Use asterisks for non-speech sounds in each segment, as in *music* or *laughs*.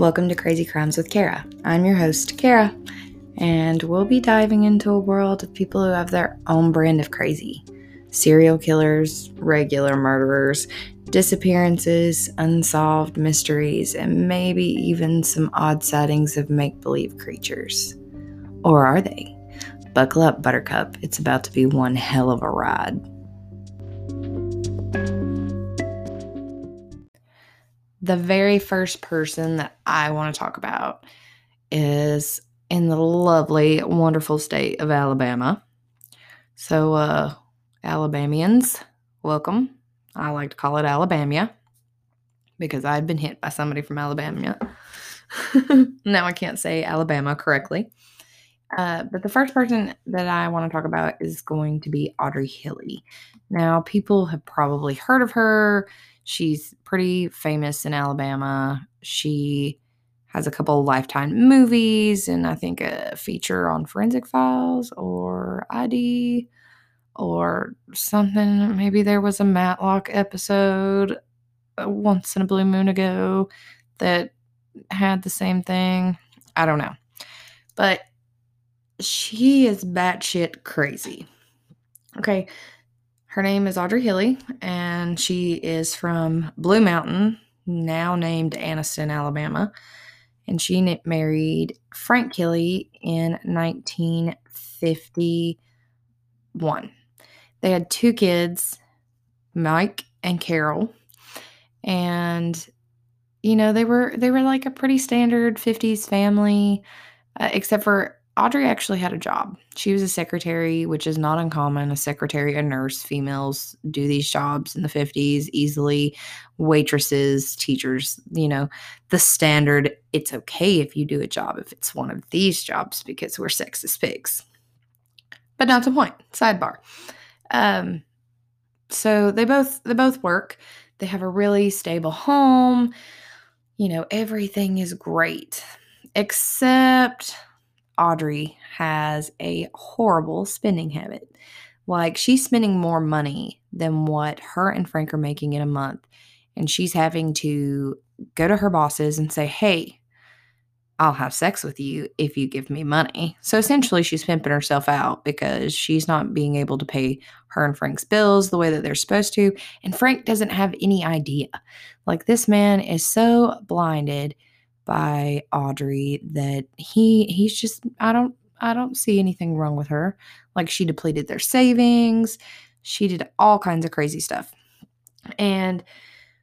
Welcome to Crazy Crimes with Kara. I'm your host, Kara, and we'll be diving into a world of people who have their own brand of crazy serial killers, regular murderers, disappearances, unsolved mysteries, and maybe even some odd sightings of make believe creatures. Or are they? Buckle up, Buttercup. It's about to be one hell of a ride. The very first person that I want to talk about is in the lovely, wonderful state of Alabama. So, uh, Alabamians, welcome. I like to call it Alabama because I've been hit by somebody from Alabama. *laughs* now I can't say Alabama correctly. Uh, but the first person that I want to talk about is going to be Audrey Hilley. Now, people have probably heard of her. She's pretty famous in Alabama. She has a couple lifetime movies and I think a feature on Forensic Files or ID or something. Maybe there was a Matlock episode uh, once in a blue moon ago that had the same thing. I don't know. But she is batshit crazy. Okay. Her name is Audrey Hilley, and she is from Blue Mountain, now named Anniston, Alabama. And she married Frank Hilley in 1951. They had two kids, Mike and Carol. And you know, they were they were like a pretty standard 50s family, uh, except for Audrey actually had a job. She was a secretary, which is not uncommon. A secretary, a nurse, females do these jobs in the 50s easily. Waitresses, teachers, you know, the standard it's okay if you do a job if it's one of these jobs because we're sexist pigs. But not the point. Sidebar. Um, so they both they both work. They have a really stable home. You know, everything is great. Except Audrey has a horrible spending habit. Like she's spending more money than what her and Frank are making in a month. And she's having to go to her bosses and say, hey, I'll have sex with you if you give me money. So essentially, she's pimping herself out because she's not being able to pay her and Frank's bills the way that they're supposed to. And Frank doesn't have any idea. Like, this man is so blinded by Audrey that he he's just I don't I don't see anything wrong with her. Like she depleted their savings. She did all kinds of crazy stuff. And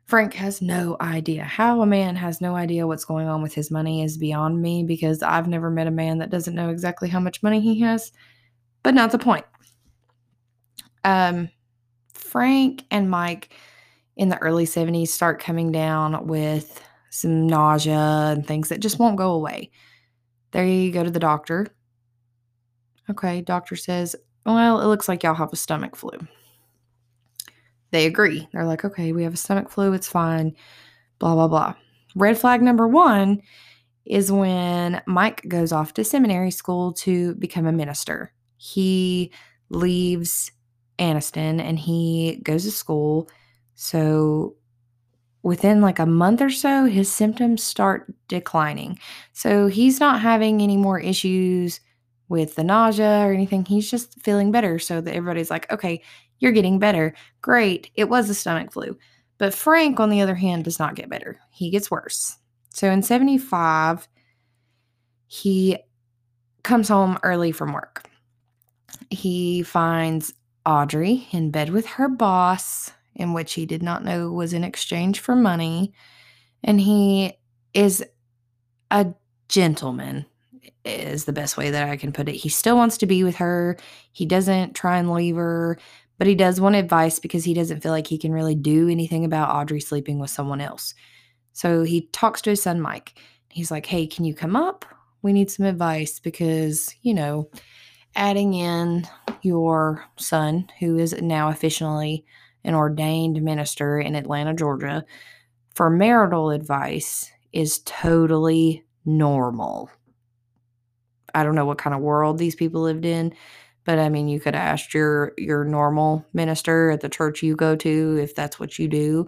Frank has no idea. How a man has no idea what's going on with his money is beyond me because I've never met a man that doesn't know exactly how much money he has. But not the point. Um Frank and Mike in the early 70s start coming down with some nausea and things that just won't go away. They go to the doctor. Okay, doctor says, Well, it looks like y'all have a stomach flu. They agree. They're like, Okay, we have a stomach flu. It's fine. Blah, blah, blah. Red flag number one is when Mike goes off to seminary school to become a minister. He leaves Anniston and he goes to school. So within like a month or so, his symptoms start declining. So he's not having any more issues with the nausea or anything. He's just feeling better. So that everybody's like, okay, you're getting better. Great. It was a stomach flu. But Frank, on the other hand, does not get better. He gets worse. So in 75, he comes home early from work. He finds Audrey in bed with her boss in which he did not know was in exchange for money. And he is a gentleman, is the best way that I can put it. He still wants to be with her. He doesn't try and leave her, but he does want advice because he doesn't feel like he can really do anything about Audrey sleeping with someone else. So he talks to his son, Mike. He's like, hey, can you come up? We need some advice because, you know, adding in your son, who is now officially an ordained minister in Atlanta, Georgia, for marital advice is totally normal. I don't know what kind of world these people lived in, but I mean, you could ask your your normal minister at the church you go to if that's what you do,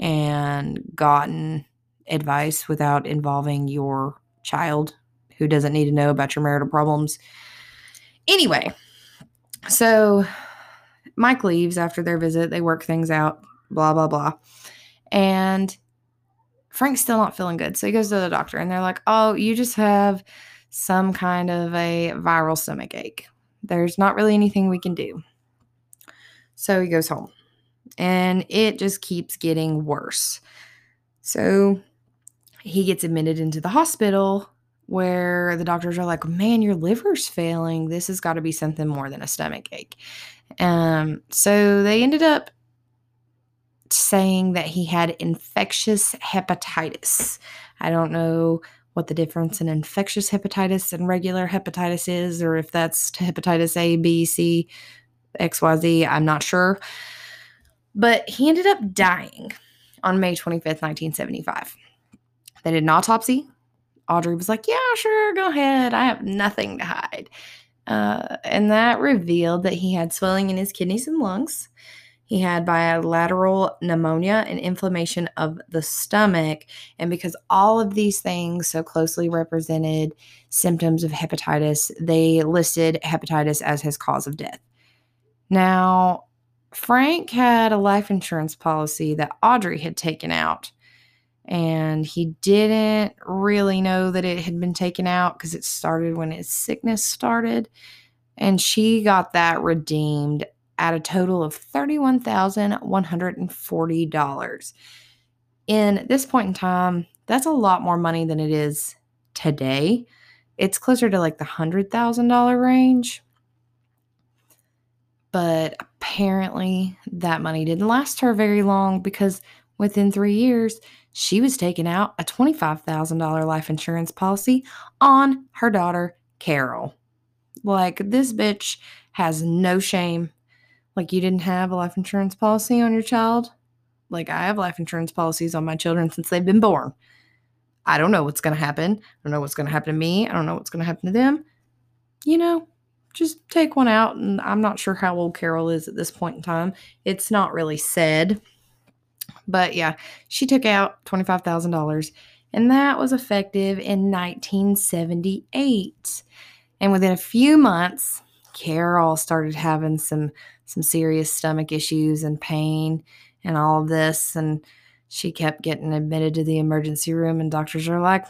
and gotten advice without involving your child who doesn't need to know about your marital problems. Anyway, so Mike leaves after their visit. They work things out, blah, blah, blah. And Frank's still not feeling good. So he goes to the doctor and they're like, oh, you just have some kind of a viral stomach ache. There's not really anything we can do. So he goes home and it just keeps getting worse. So he gets admitted into the hospital where the doctors are like, man, your liver's failing. This has got to be something more than a stomach ache. Um, so they ended up saying that he had infectious hepatitis. I don't know what the difference in infectious hepatitis and regular hepatitis is, or if that's hepatitis A, B, C, XYZ. I'm not sure. But he ended up dying on May 25th, 1975. They did an autopsy. Audrey was like, Yeah, sure, go ahead. I have nothing to hide. Uh, and that revealed that he had swelling in his kidneys and lungs. He had bilateral pneumonia and inflammation of the stomach. And because all of these things so closely represented symptoms of hepatitis, they listed hepatitis as his cause of death. Now, Frank had a life insurance policy that Audrey had taken out. And he didn't really know that it had been taken out because it started when his sickness started. And she got that redeemed at a total of $31,140. In this point in time, that's a lot more money than it is today. It's closer to like the $100,000 range. But apparently, that money didn't last her very long because within three years, she was taking out a $25,000 life insurance policy on her daughter, Carol. Like, this bitch has no shame. Like, you didn't have a life insurance policy on your child? Like, I have life insurance policies on my children since they've been born. I don't know what's going to happen. I don't know what's going to happen to me. I don't know what's going to happen to them. You know, just take one out. And I'm not sure how old Carol is at this point in time. It's not really said. But yeah, she took out $25,000 and that was effective in 1978. And within a few months, Carol started having some some serious stomach issues and pain and all of this and she kept getting admitted to the emergency room and doctors are like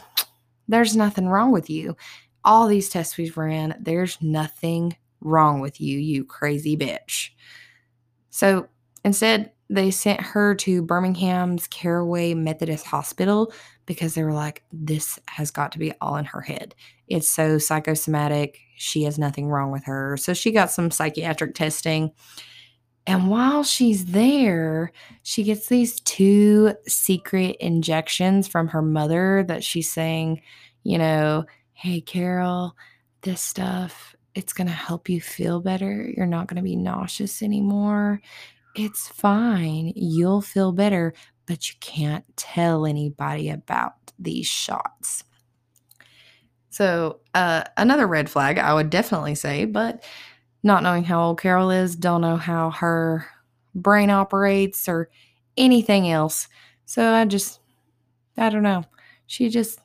there's nothing wrong with you all these tests we've ran, there's nothing wrong with you, you crazy bitch. So instead, they sent her to Birmingham's Carraway Methodist Hospital because they were like, this has got to be all in her head. It's so psychosomatic. She has nothing wrong with her. So she got some psychiatric testing. And while she's there, she gets these two secret injections from her mother that she's saying, you know, hey, Carol, this stuff, it's going to help you feel better. You're not going to be nauseous anymore. It's fine. You'll feel better, but you can't tell anybody about these shots. So, uh, another red flag, I would definitely say, but not knowing how old Carol is, don't know how her brain operates or anything else. So, I just, I don't know. She just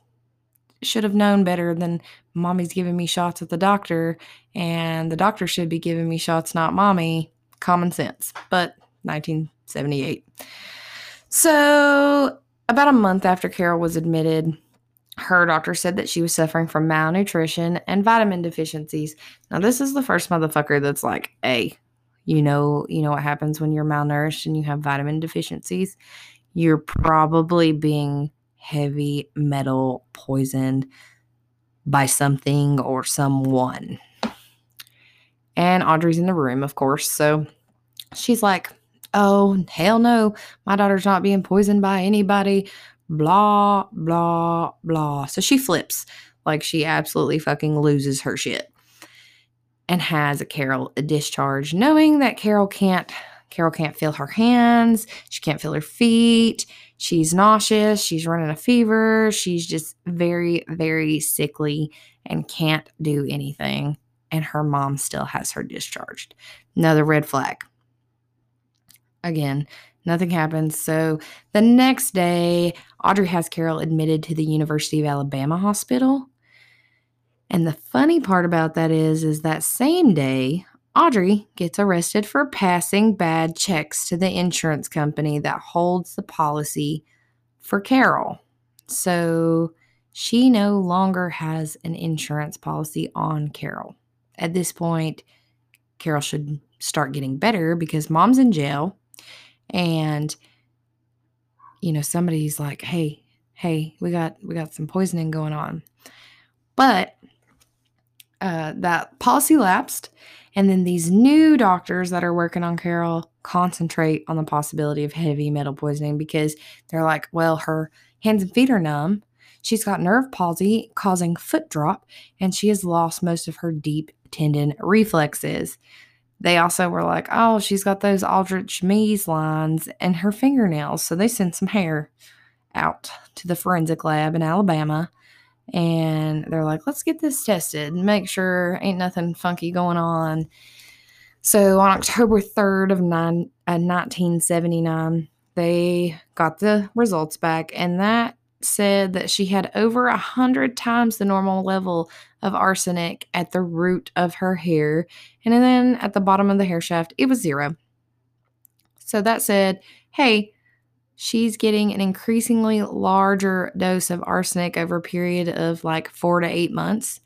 should have known better than mommy's giving me shots at the doctor and the doctor should be giving me shots, not mommy. Common sense. But 1978. So, about a month after Carol was admitted, her doctor said that she was suffering from malnutrition and vitamin deficiencies. Now, this is the first motherfucker that's like, hey, you know, you know what happens when you're malnourished and you have vitamin deficiencies? You're probably being heavy metal poisoned by something or someone. And Audrey's in the room, of course. So she's like, Oh, hell no. My daughter's not being poisoned by anybody. Blah, blah, blah. So she flips like she absolutely fucking loses her shit and has a Carol a discharge, knowing that Carol can't Carol can't feel her hands, she can't feel her feet, she's nauseous, she's running a fever, she's just very, very sickly and can't do anything. And her mom still has her discharged. Another red flag. Again, nothing happens. So the next day, Audrey has Carol admitted to the University of Alabama hospital. And the funny part about that is, is that same day, Audrey gets arrested for passing bad checks to the insurance company that holds the policy for Carol. So she no longer has an insurance policy on Carol. At this point, Carol should start getting better because mom's in jail and you know somebody's like, "Hey, hey, we got we got some poisoning going on." But uh, that policy lapsed and then these new doctors that are working on Carol concentrate on the possibility of heavy metal poisoning because they're like, well, her hands and feet are numb. She's got nerve palsy causing foot drop, and she has lost most of her deep tendon reflexes. They also were like, oh, she's got those Aldrich Mees lines and her fingernails. So they sent some hair out to the forensic lab in Alabama and they're like, let's get this tested and make sure ain't nothing funky going on. So on October 3rd of nine, uh, 1979, they got the results back, and that said that she had over a hundred times the normal level of arsenic at the root of her hair, and then at the bottom of the hair shaft, it was zero. So that said, hey, she's getting an increasingly larger dose of arsenic over a period of like four to eight months.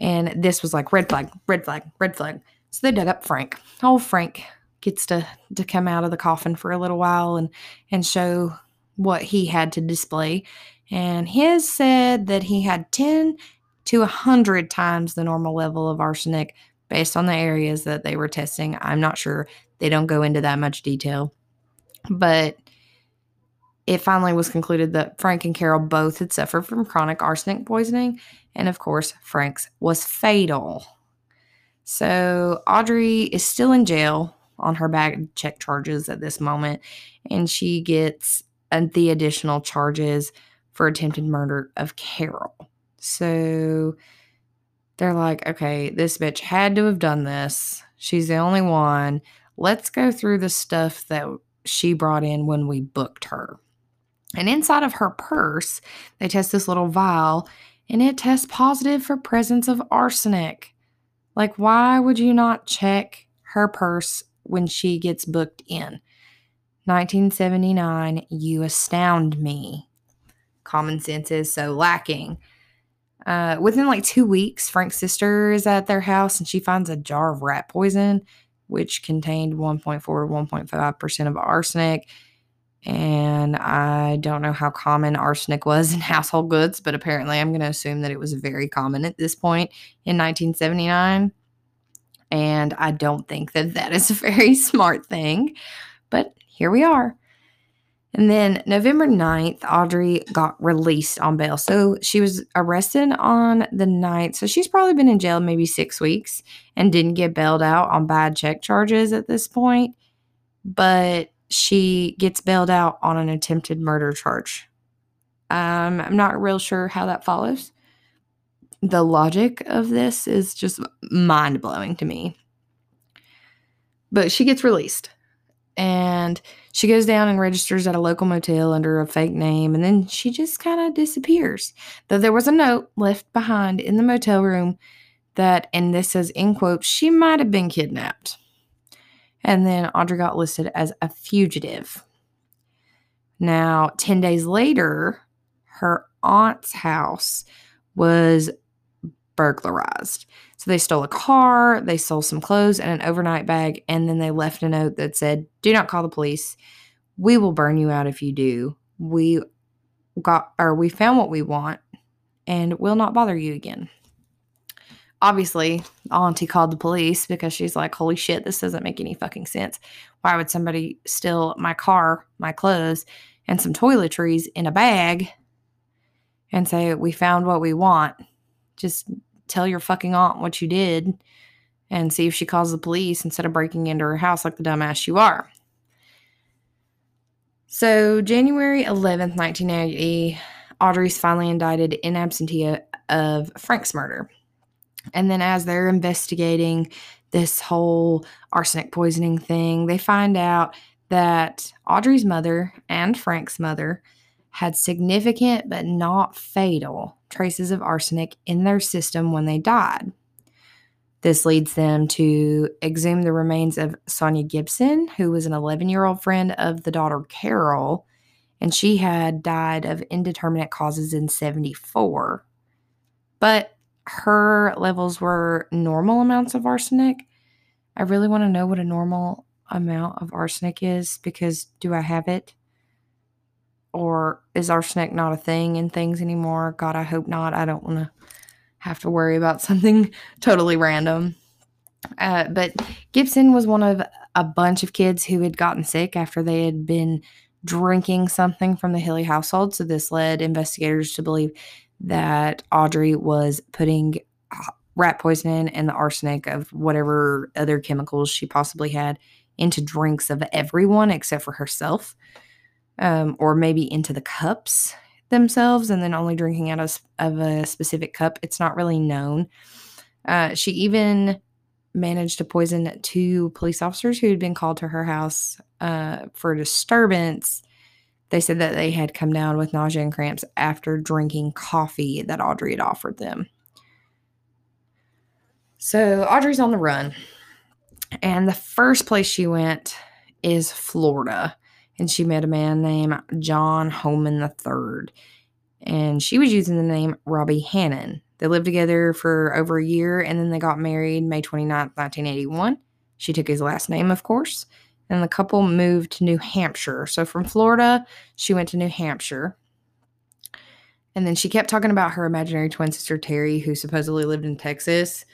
And this was like red flag, red flag, red flag. So they dug up Frank. Oh, Frank gets to to come out of the coffin for a little while and and show what he had to display. And his said that he had 10 to 100 times the normal level of arsenic based on the areas that they were testing. I'm not sure. They don't go into that much detail. But it finally was concluded that Frank and Carol both had suffered from chronic arsenic poisoning. And of course, Frank's was fatal. So Audrey is still in jail on her bag check charges at this moment. And she gets uh, the additional charges for attempted murder of Carol. So they're like, okay, this bitch had to have done this. She's the only one. Let's go through the stuff that she brought in when we booked her. And inside of her purse, they test this little vial and it tests positive for presence of arsenic. Like, why would you not check her purse when she gets booked in? 1979, you astound me. Common sense is so lacking. Uh, within like two weeks, Frank's sister is at their house and she finds a jar of rat poison which contained 1.4 to 1.5% of arsenic. And I don't know how common arsenic was in *laughs* household goods, but apparently I'm going to assume that it was very common at this point in 1979. And I don't think that that is a very *laughs* smart thing, but here we are. And then November 9th, Audrey got released on bail. So she was arrested on the 9th. So she's probably been in jail maybe six weeks and didn't get bailed out on bad check charges at this point. But she gets bailed out on an attempted murder charge. Um, I'm not real sure how that follows. The logic of this is just mind blowing to me. But she gets released and she goes down and registers at a local motel under a fake name and then she just kind of disappears. Though there was a note left behind in the motel room that and this says in quotes she might have been kidnapped. And then audrey got listed as a fugitive. Now 10 days later her aunt's house was burglarized so they stole a car, they stole some clothes and an overnight bag, and then they left a note that said, Do not call the police. We will burn you out if you do. We got or we found what we want and will not bother you again. Obviously, Auntie called the police because she's like, Holy shit, this doesn't make any fucking sense. Why would somebody steal my car, my clothes, and some toiletries in a bag and say, We found what we want? Just tell your fucking aunt what you did and see if she calls the police instead of breaking into her house like the dumbass you are. So, January 11th, 1980, Audrey's finally indicted in absentia of Frank's murder. And then, as they're investigating, this whole arsenic poisoning thing. They find out that Audrey's mother and Frank's mother had significant but not fatal traces of arsenic in their system when they died. This leads them to exhume the remains of Sonia Gibson, who was an 11 year old friend of the daughter Carol, and she had died of indeterminate causes in 74. But her levels were normal amounts of arsenic. I really want to know what a normal amount of arsenic is because do I have it? Or is arsenic not a thing in things anymore? God, I hope not. I don't want to have to worry about *laughs* something totally random. Uh, but Gibson was one of a bunch of kids who had gotten sick after they had been drinking something from the Hilley household. So this led investigators to believe that Audrey was putting rat poison and the arsenic of whatever other chemicals she possibly had into drinks of everyone except for herself, um, or maybe into the cups themselves and then only drinking out of, of a specific cup. It's not really known. Uh, she even managed to poison two police officers who had been called to her house uh, for disturbance. They said that they had come down with nausea and cramps after drinking coffee that Audrey had offered them. So Audrey's on the run. And the first place she went is Florida. And she met a man named John Holman III. And she was using the name Robbie Hannon. They lived together for over a year and then they got married May 29, 1981. She took his last name, of course. And the couple moved to New Hampshire. So from Florida, she went to New Hampshire. And then she kept talking about her imaginary twin sister, Terry, who supposedly lived in Texas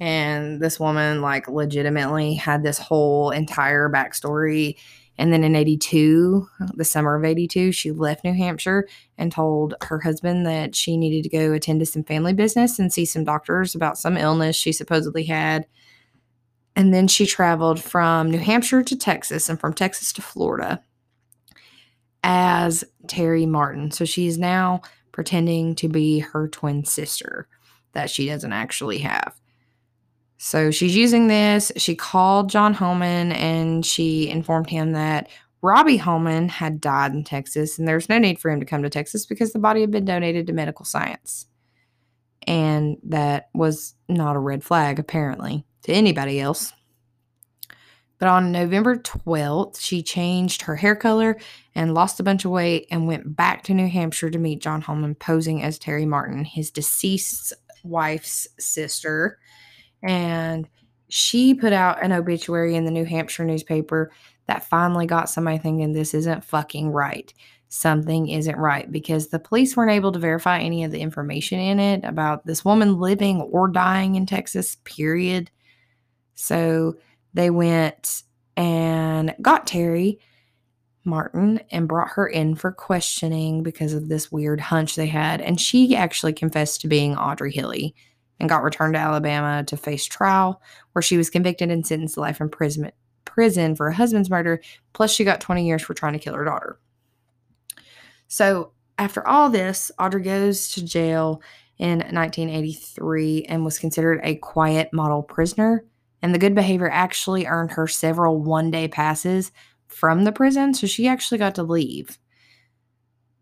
and this woman like legitimately had this whole entire backstory and then in 82 the summer of 82 she left new hampshire and told her husband that she needed to go attend to some family business and see some doctors about some illness she supposedly had. And then she traveled from new hampshire to texas and from texas to florida as terry martin. So she's now pretending to be her twin sister that she doesn't actually have so she's using this. She called John Holman and she informed him that Robbie Holman had died in Texas and there's no need for him to come to Texas because the body had been donated to medical science. And that was not a red flag, apparently, to anybody else. But on November 12th, she changed her hair color and lost a bunch of weight and went back to New Hampshire to meet John Holman, posing as Terry Martin, his deceased wife's sister and she put out an obituary in the New Hampshire newspaper that finally got somebody thinking this isn't fucking right. Something isn't right because the police weren't able to verify any of the information in it about this woman living or dying in Texas, period. So they went and got Terry Martin and brought her in for questioning because of this weird hunch they had. And she actually confessed to being Audrey Hilley and got returned to Alabama to face trial, where she was convicted and sentenced to life in prison, prison for her husband's murder. Plus, she got 20 years for trying to kill her daughter. So, after all this, Audrey goes to jail in 1983 and was considered a quiet model prisoner. And the good behavior actually earned her several one day passes from the prison. So she actually got to leave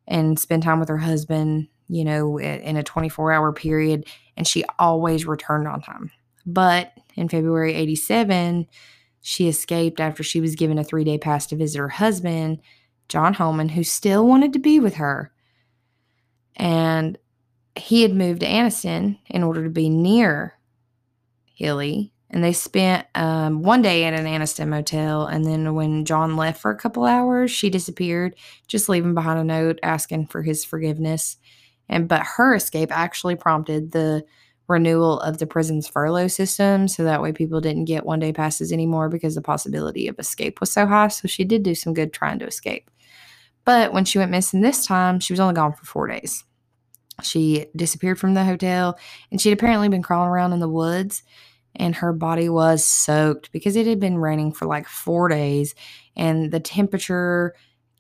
and spend time with her husband you know, in a 24 hour period, and she always returned on time. But in February 87, she escaped after she was given a three day pass to visit her husband, John Holman, who still wanted to be with her. And he had moved to Anniston in order to be near Hilley. And they spent um, one day at an Anniston motel. And then when John left for a couple hours, she disappeared, just leaving behind a note asking for his forgiveness. And but her escape actually prompted the renewal of the prison's furlough system so that way people didn't get one day passes anymore because the possibility of escape was so high. So she did do some good trying to escape. But when she went missing this time, she was only gone for four days. She disappeared from the hotel and she'd apparently been crawling around in the woods and her body was soaked because it had been raining for like four days and the temperature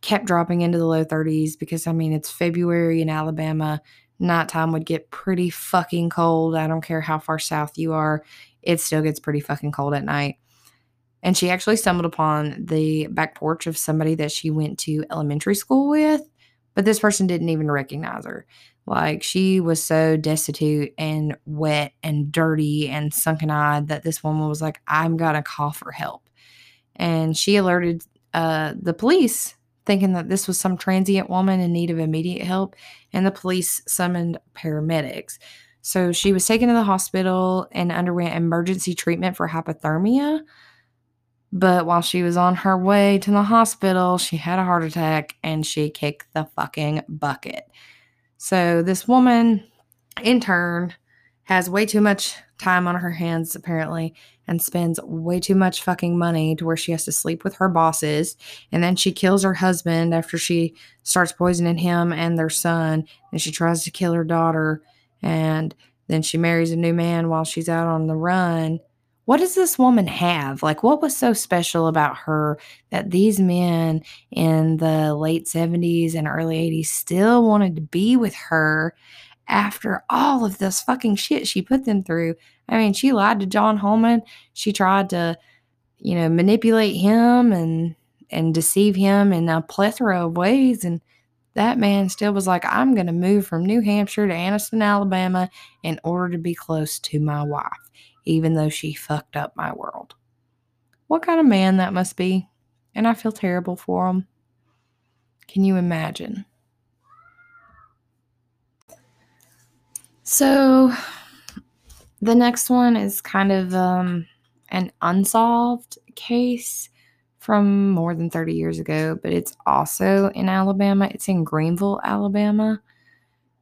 kept dropping into the low 30s because I mean, it's February in Alabama. Nighttime would get pretty fucking cold. I don't care how far south you are. it still gets pretty fucking cold at night. And she actually stumbled upon the back porch of somebody that she went to elementary school with, but this person didn't even recognize her. Like she was so destitute and wet and dirty and sunken eyed that this woman was like, I'm gonna call for help. And she alerted uh, the police, thinking that this was some transient woman in need of immediate help, and the police summoned paramedics. So she was taken to the hospital and underwent emergency treatment for hypothermia. But while she was on her way to the hospital, she had a heart attack and she kicked the fucking bucket. So this woman, in turn, has way too much time on her hands, apparently, and spends way too much fucking money to where she has to sleep with her bosses. And then she kills her husband after she starts poisoning him and their son. And she tries to kill her daughter. And then she marries a new man while she's out on the run. What does this woman have? Like, what was so special about her that these men in the late 70s and early 80s still wanted to be with her after all of this fucking shit she put them through. I mean, she lied to John Holman. She tried to, you know, manipulate him and and deceive him in a plethora of ways and that man still was like, I'm going to move from New Hampshire to Anniston, Alabama in order to be close to my wife, even though she fucked up my world. What kind of man that must be? And I feel terrible for him. Can you imagine? So the next one is kind of um, an unsolved case from more than 30 years ago, but it's also in Alabama. It's in Greenville, Alabama.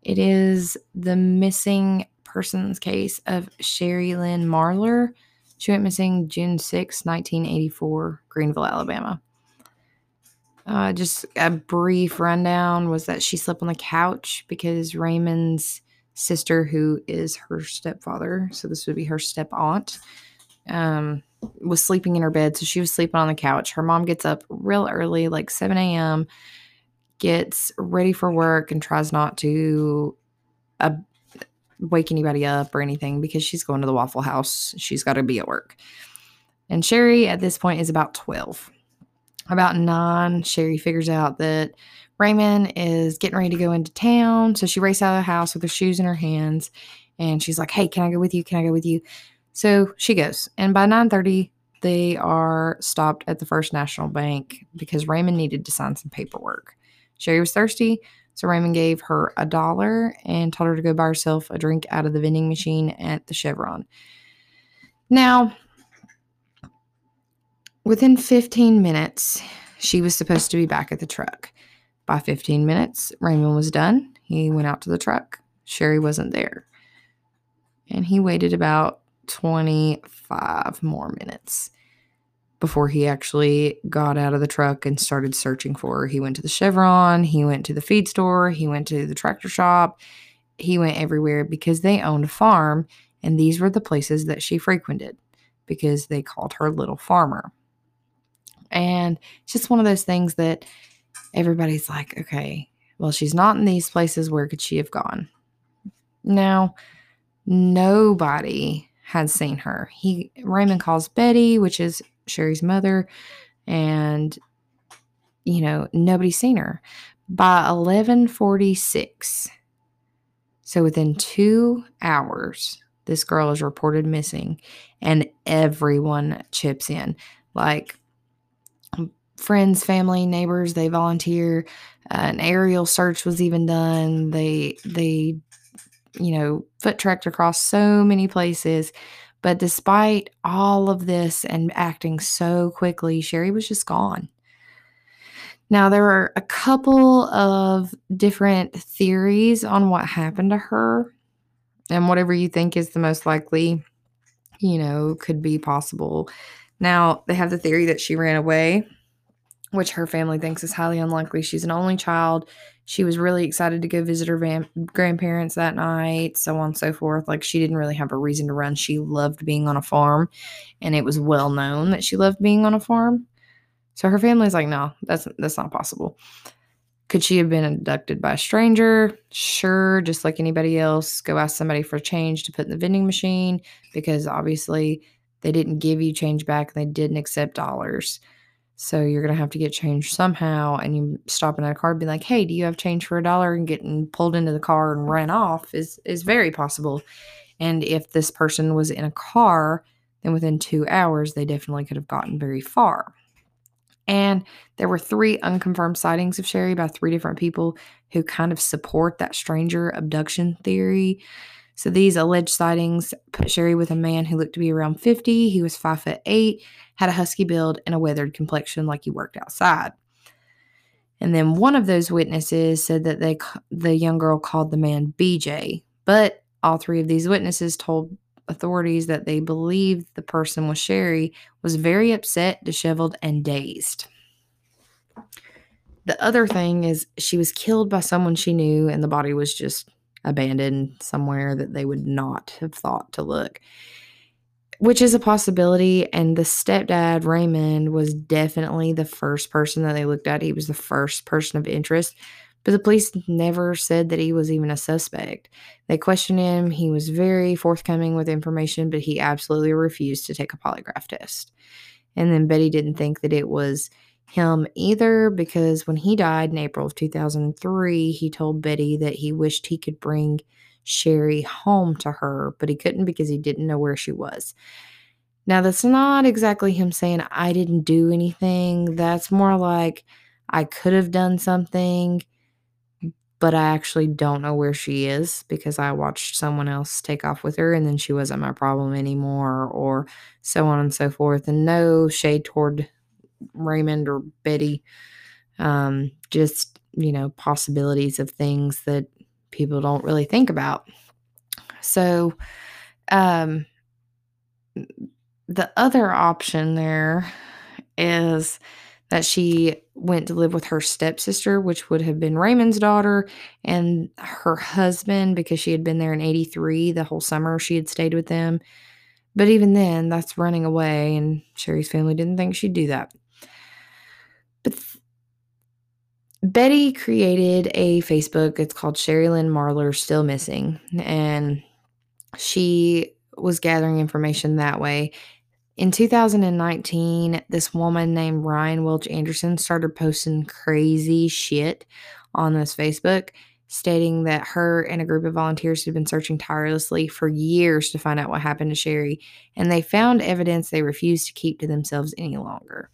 It is the missing persons case of Sherry Lynn Marler. She went missing June 6, 1984, Greenville, Alabama. Uh, just a brief rundown was that she slept on the couch because Raymond's sister, who is her stepfather, so this would be her step aunt, um, was sleeping in her bed. So she was sleeping on the couch. Her mom gets up real early, like 7 a.m., gets ready for work, and tries not to uh, wake anybody up or anything because she's going to the Waffle House. She's got to be at work. And Sherry at this point is about 12. About nine, Sherry figures out that Raymond is getting ready to go into town. So she races out of the house with her shoes in her hands and she's like, Hey, can I go with you? Can I go with you? So she goes. And by 9:30, they are stopped at the First National Bank because Raymond needed to sign some paperwork. Sherry was thirsty, so Raymond gave her a dollar and told her to go buy herself a drink out of the vending machine at the Chevron. Now, within 15 minutes, she was supposed to be back at the truck. By 15 minutes, Raymond was done. He went out to the truck. Sherry wasn't there. And he waited about 25 more minutes before he actually got out of the truck and started searching for her. He went to the Chevron, he went to the feed store, he went to the tractor shop, he went everywhere because they owned a farm and these were the places that she frequented because they called her little farmer. And it's just one of those things that everybody's like, okay, well, she's not in these places. Where could she have gone? Now, nobody had seen her. He Raymond calls Betty, which is Sherry's mother, and you know, nobody's seen her. By 1146, so within two hours, this girl is reported missing, and everyone chips in. Like friends, family, neighbors, they volunteer. Uh, an aerial search was even done. They they you know, foot tracked across so many places. But despite all of this and acting so quickly, Sherry was just gone. Now, there are a couple of different theories on what happened to her, and whatever you think is the most likely, you know, could be possible. Now, they have the theory that she ran away which her family thinks is highly unlikely. She's an only child. She was really excited to go visit her grandparents that night, so on and so forth. Like, she didn't really have a reason to run. She loved being on a farm, and it was well known that she loved being on a farm. So her family's like, no, that's that's not possible. Could she have been abducted by a stranger? Sure, just like anybody else. Go ask somebody for change to put in the vending machine because obviously they didn't give you change back and they didn't accept dollars. So you're gonna have to get change somehow. And you stopping at a car and be like, hey, do you have change for a dollar? And getting pulled into the car and ran off is is very possible. And if this person was in a car, then within two hours they definitely could have gotten very far. And there were three unconfirmed sightings of Sherry by three different people who kind of support that stranger abduction theory. So these alleged sightings put Sherry with a man who looked to be around 50. He was five foot eight, had a husky build, and a weathered complexion like he worked outside. And then one of those witnesses said that they the young girl called the man BJ, but all three of these witnesses told authorities that they believed the person was Sherry was very upset, disheveled, and dazed. The other thing is she was killed by someone she knew, and the body was just abandoned somewhere that they would not have thought to look, which is a possibility. And the stepdad, Raymond, was definitely the first person that they looked at. He was the first person of interest but the police never said that he was even a suspect. They questioned him. He was very forthcoming with information, but he absolutely refused to take a polygraph test. And then Betty didn't think that it was him either because when he died in April of 2003, he told Betty that he wished he could bring Sherry home to her, but he couldn't because he didn't know where she was. Now, that's not exactly him saying, I didn't do anything. That's more like, I could have done something but I actually don't know where she is because I watched someone else take off with her and then she wasn't my problem anymore, or so on and so forth. And no shade toward Raymond or Betty, um, just, you know, possibilities of things that people don't really think about. So, um, the other option there is that she went to live with her stepsister, which would have been Raymond's daughter, and her husband, because she had been there in 83, the whole summer she had stayed with them. But even then, that's running away, and Sherry's family didn't think she'd do that. But th- Betty created a Facebook. It's called Sherry Lynn Marler Still Missing. And she was gathering information that way. In 2019, this woman named Ryan Welch Anderson started posting crazy shit on this Facebook, stating that her and a group of volunteers had been searching tirelessly for years to find out what happened to Sherry, and they found evidence they refused to keep to themselves any longer.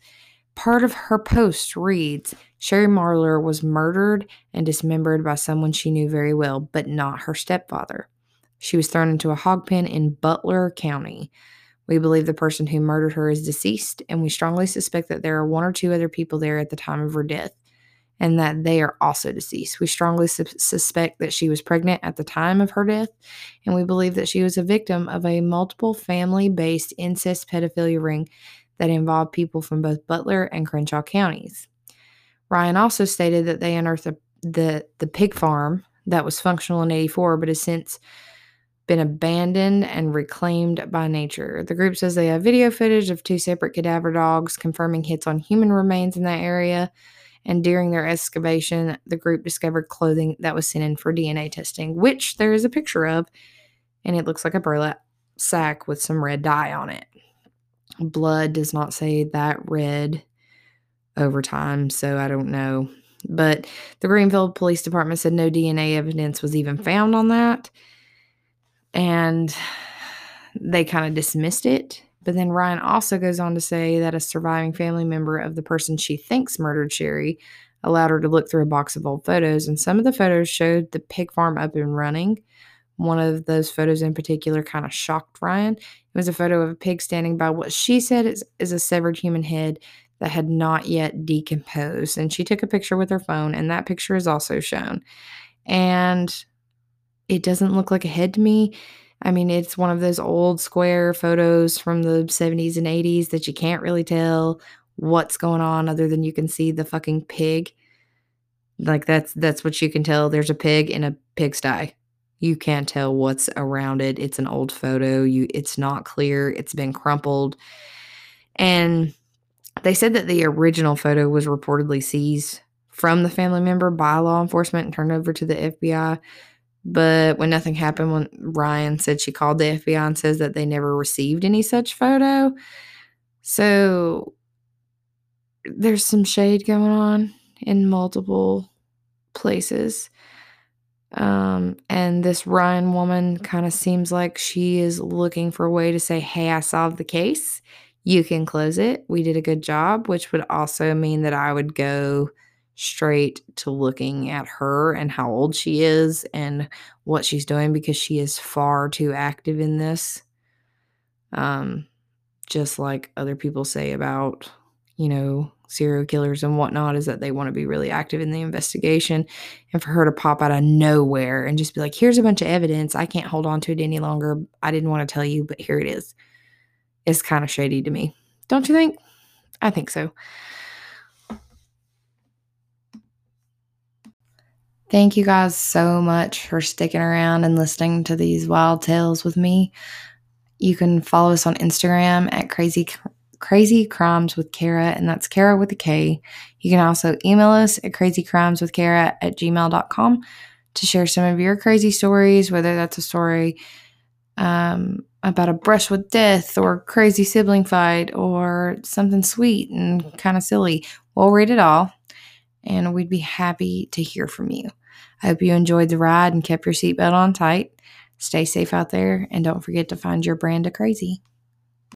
Part of her post reads Sherry Marler was murdered and dismembered by someone she knew very well, but not her stepfather. She was thrown into a hog pen in Butler County. We believe the person who murdered her is deceased, and we strongly suspect that there are one or two other people there at the time of her death and that they are also deceased. We strongly su- suspect that she was pregnant at the time of her death, and we believe that she was a victim of a multiple family based incest pedophilia ring that involved people from both Butler and Crenshaw counties. Ryan also stated that they unearthed the, the, the pig farm that was functional in 84 but has since been abandoned and reclaimed by nature. The group says they have video footage of two separate cadaver dogs confirming hits on human remains in that area. And during their excavation, the group discovered clothing that was sent in for DNA testing, which there is a picture of, and it looks like a burlap sack with some red dye on it. Blood does not say that red over time, so I don't know. But the Greenville Police Department said no DNA evidence was even mm-hmm. found on that and they kind of dismissed it. But then Ryan also goes on to say that a surviving family member of the person she thinks murdered Sherry allowed her to look through a box of old photos, and some of the photos showed the pig farm up and running. One of those photos in particular kind of shocked Ryan. Was a photo of a pig standing by what she said is, is a severed human head that had not yet decomposed. And she took a picture with her phone, and that picture is also shown. And it doesn't look like a head to me. I mean, it's one of those old square photos from the 70s and 80s that you can't really tell what's going on other than you can see the fucking pig. Like that's that's what you can tell. There's a pig in a pigsty. You can't tell what's around it. It's an old photo. You it's not clear. It's been crumpled. And they said that the original photo was reportedly seized from the family member by law enforcement and turned over to the FBI. But when nothing happened, when Ryan said she called the FBI and says that they never received any such photo. So there's some shade going on in multiple places. Um, and this Ryan woman kind of seems like she is looking for a way to say, Hey, I solved the case. You can close it. We did a good job, which would also mean that I would go straight to looking at her and how old she is and what she's doing because she is far too active in this. Um, just like other people say about, you know, serial killers and whatnot, is that they want to be really active in the investigation. And for her to pop out of nowhere and just be like, here's a bunch of evidence. I can't hold on to it any longer. I didn't want to tell you, but here it is. It's kind of shady to me. Don't you think? I think so. Thank you guys so much for sticking around and listening to these wild tales with me. You can follow us on Instagram at crazy crazy crimes with Kara, and that's Kara with a K. You can also email us at crazycrimeswithkara at gmail.com to share some of your crazy stories, whether that's a story um, about a brush with death or crazy sibling fight or something sweet and kind of silly. We'll read it all and we'd be happy to hear from you. I hope you enjoyed the ride and kept your seatbelt on tight. Stay safe out there and don't forget to find your brand of crazy.